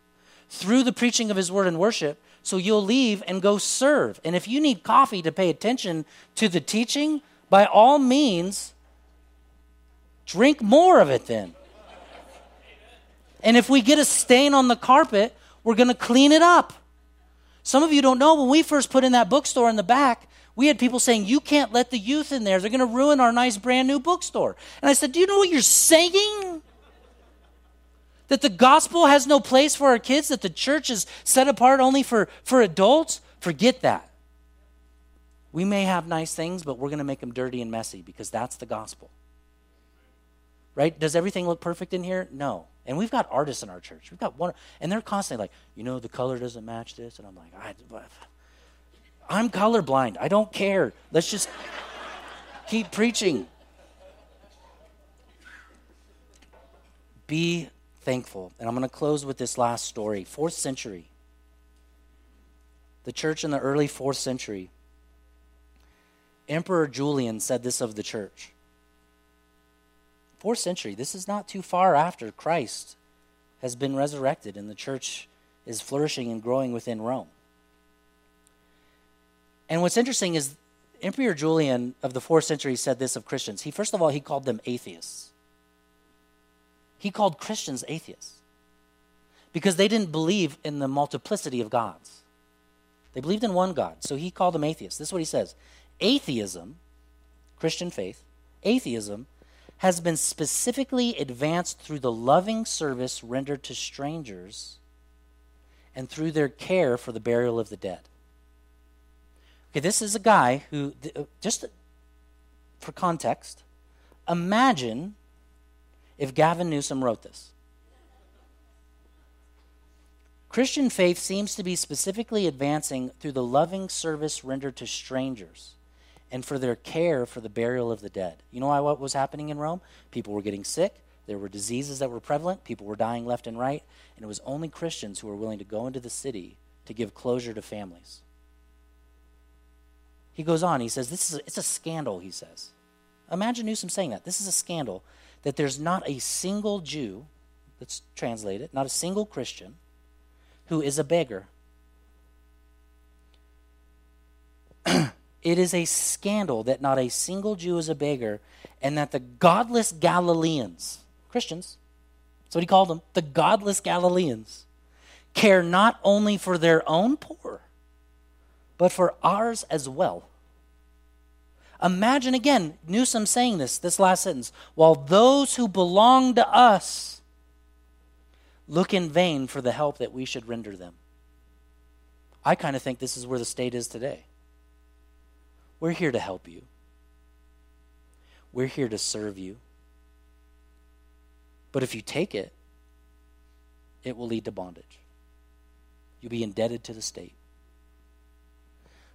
Speaker 3: through the preaching of his word and worship. So you'll leave and go serve. And if you need coffee to pay attention to the teaching, by all means, drink more of it then. And if we get a stain on the carpet, we're going to clean it up. Some of you don't know, when we first put in that bookstore in the back, we had people saying, You can't let the youth in there. They're going to ruin our nice brand new bookstore. And I said, Do you know what you're saying? That the gospel has no place for our kids, that the church is set apart only for, for adults? Forget that. We may have nice things, but we're going to make them dirty and messy because that's the gospel. Right? Does everything look perfect in here? No. And we've got artists in our church. We've got one, and they're constantly like, you know, the color doesn't match this. And I'm like, I, I'm colorblind. I don't care. Let's just keep preaching. Be thankful. And I'm going to close with this last story. Fourth century. The church in the early fourth century. Emperor Julian said this of the church fourth century. This is not too far after Christ has been resurrected and the church is flourishing and growing within Rome. And what's interesting is Emperor Julian of the fourth century said this of Christians. He first of all he called them atheists. He called Christians atheists because they didn't believe in the multiplicity of gods. They believed in one God. So he called them atheists. This is what he says. Atheism, Christian faith, atheism has been specifically advanced through the loving service rendered to strangers and through their care for the burial of the dead. Okay, this is a guy who, uh, just for context, imagine if Gavin Newsom wrote this. Christian faith seems to be specifically advancing through the loving service rendered to strangers and for their care for the burial of the dead. You know what was happening in Rome? People were getting sick, there were diseases that were prevalent, people were dying left and right, and it was only Christians who were willing to go into the city to give closure to families. He goes on, he says, This is a, it's a scandal, he says. Imagine Newsom saying that. This is a scandal that there's not a single Jew, let's translate it, not a single Christian, who is a beggar. It is a scandal that not a single Jew is a beggar, and that the godless Galileans, Christians, that's what he called them, the godless Galileans, care not only for their own poor, but for ours as well. Imagine again Newsom saying this, this last sentence, while those who belong to us look in vain for the help that we should render them. I kind of think this is where the state is today. We're here to help you. We're here to serve you. But if you take it, it will lead to bondage. You'll be indebted to the state.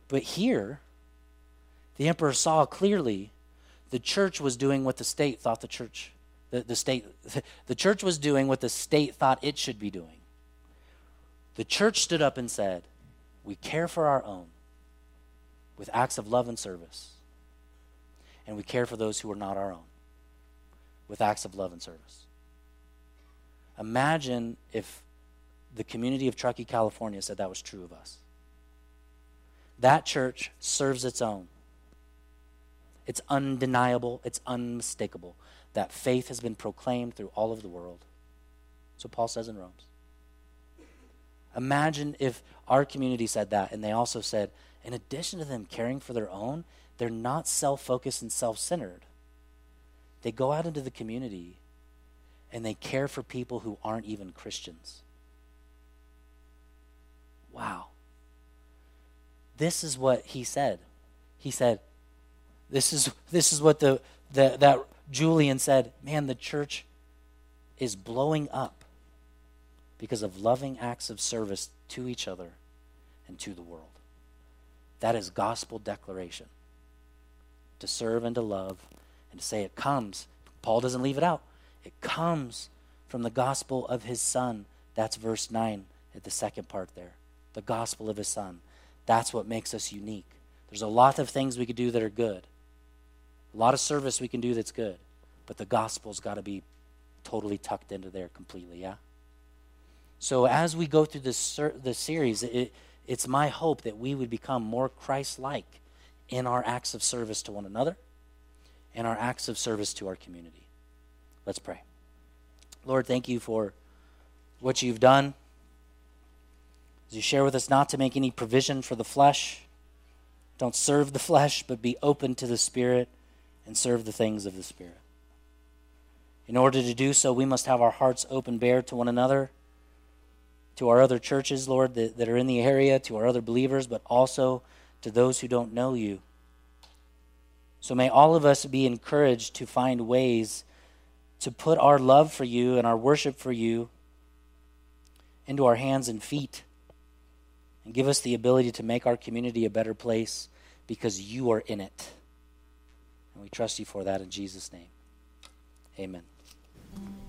Speaker 3: But here, the emperor saw clearly the church was doing what the state thought the church, the, the state, the church was doing what the state thought it should be doing. The church stood up and said, We care for our own with acts of love and service, and we care for those who are not our own with acts of love and service. Imagine if the community of Truckee, California said that was true of us. That church serves its own. It's undeniable, it's unmistakable that faith has been proclaimed through all of the world. So Paul says in Romans. Imagine if our community said that and they also said, in addition to them caring for their own, they're not self focused and self centered. They go out into the community and they care for people who aren't even Christians. Wow. This is what he said. He said, this is, this is what the, the, that Julian said, man, the church is blowing up because of loving acts of service to each other and to the world. That is gospel declaration. To serve and to love and to say it comes. Paul doesn't leave it out. It comes from the gospel of his son. That's verse 9 at the second part there. The gospel of his son. That's what makes us unique. There's a lot of things we could do that are good. A lot of service we can do that's good. But the gospel's got to be totally tucked into there completely, yeah? So as we go through this, this series, it, it's my hope that we would become more Christ like in our acts of service to one another and our acts of service to our community. Let's pray. Lord, thank you for what you've done. As you share with us not to make any provision for the flesh, don't serve the flesh, but be open to the Spirit and serve the things of the Spirit. In order to do so, we must have our hearts open bare to one another, to our other churches, Lord, that, that are in the area, to our other believers, but also to those who don't know you. So may all of us be encouraged to find ways to put our love for you and our worship for you into our hands and feet and give us the ability to make our community a better place because you are in it. And we trust you for that in Jesus' name. Amen.
Speaker 1: Amen.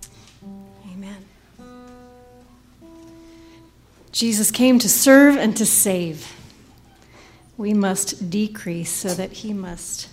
Speaker 1: Jesus came to serve and to save. We must decrease so that he must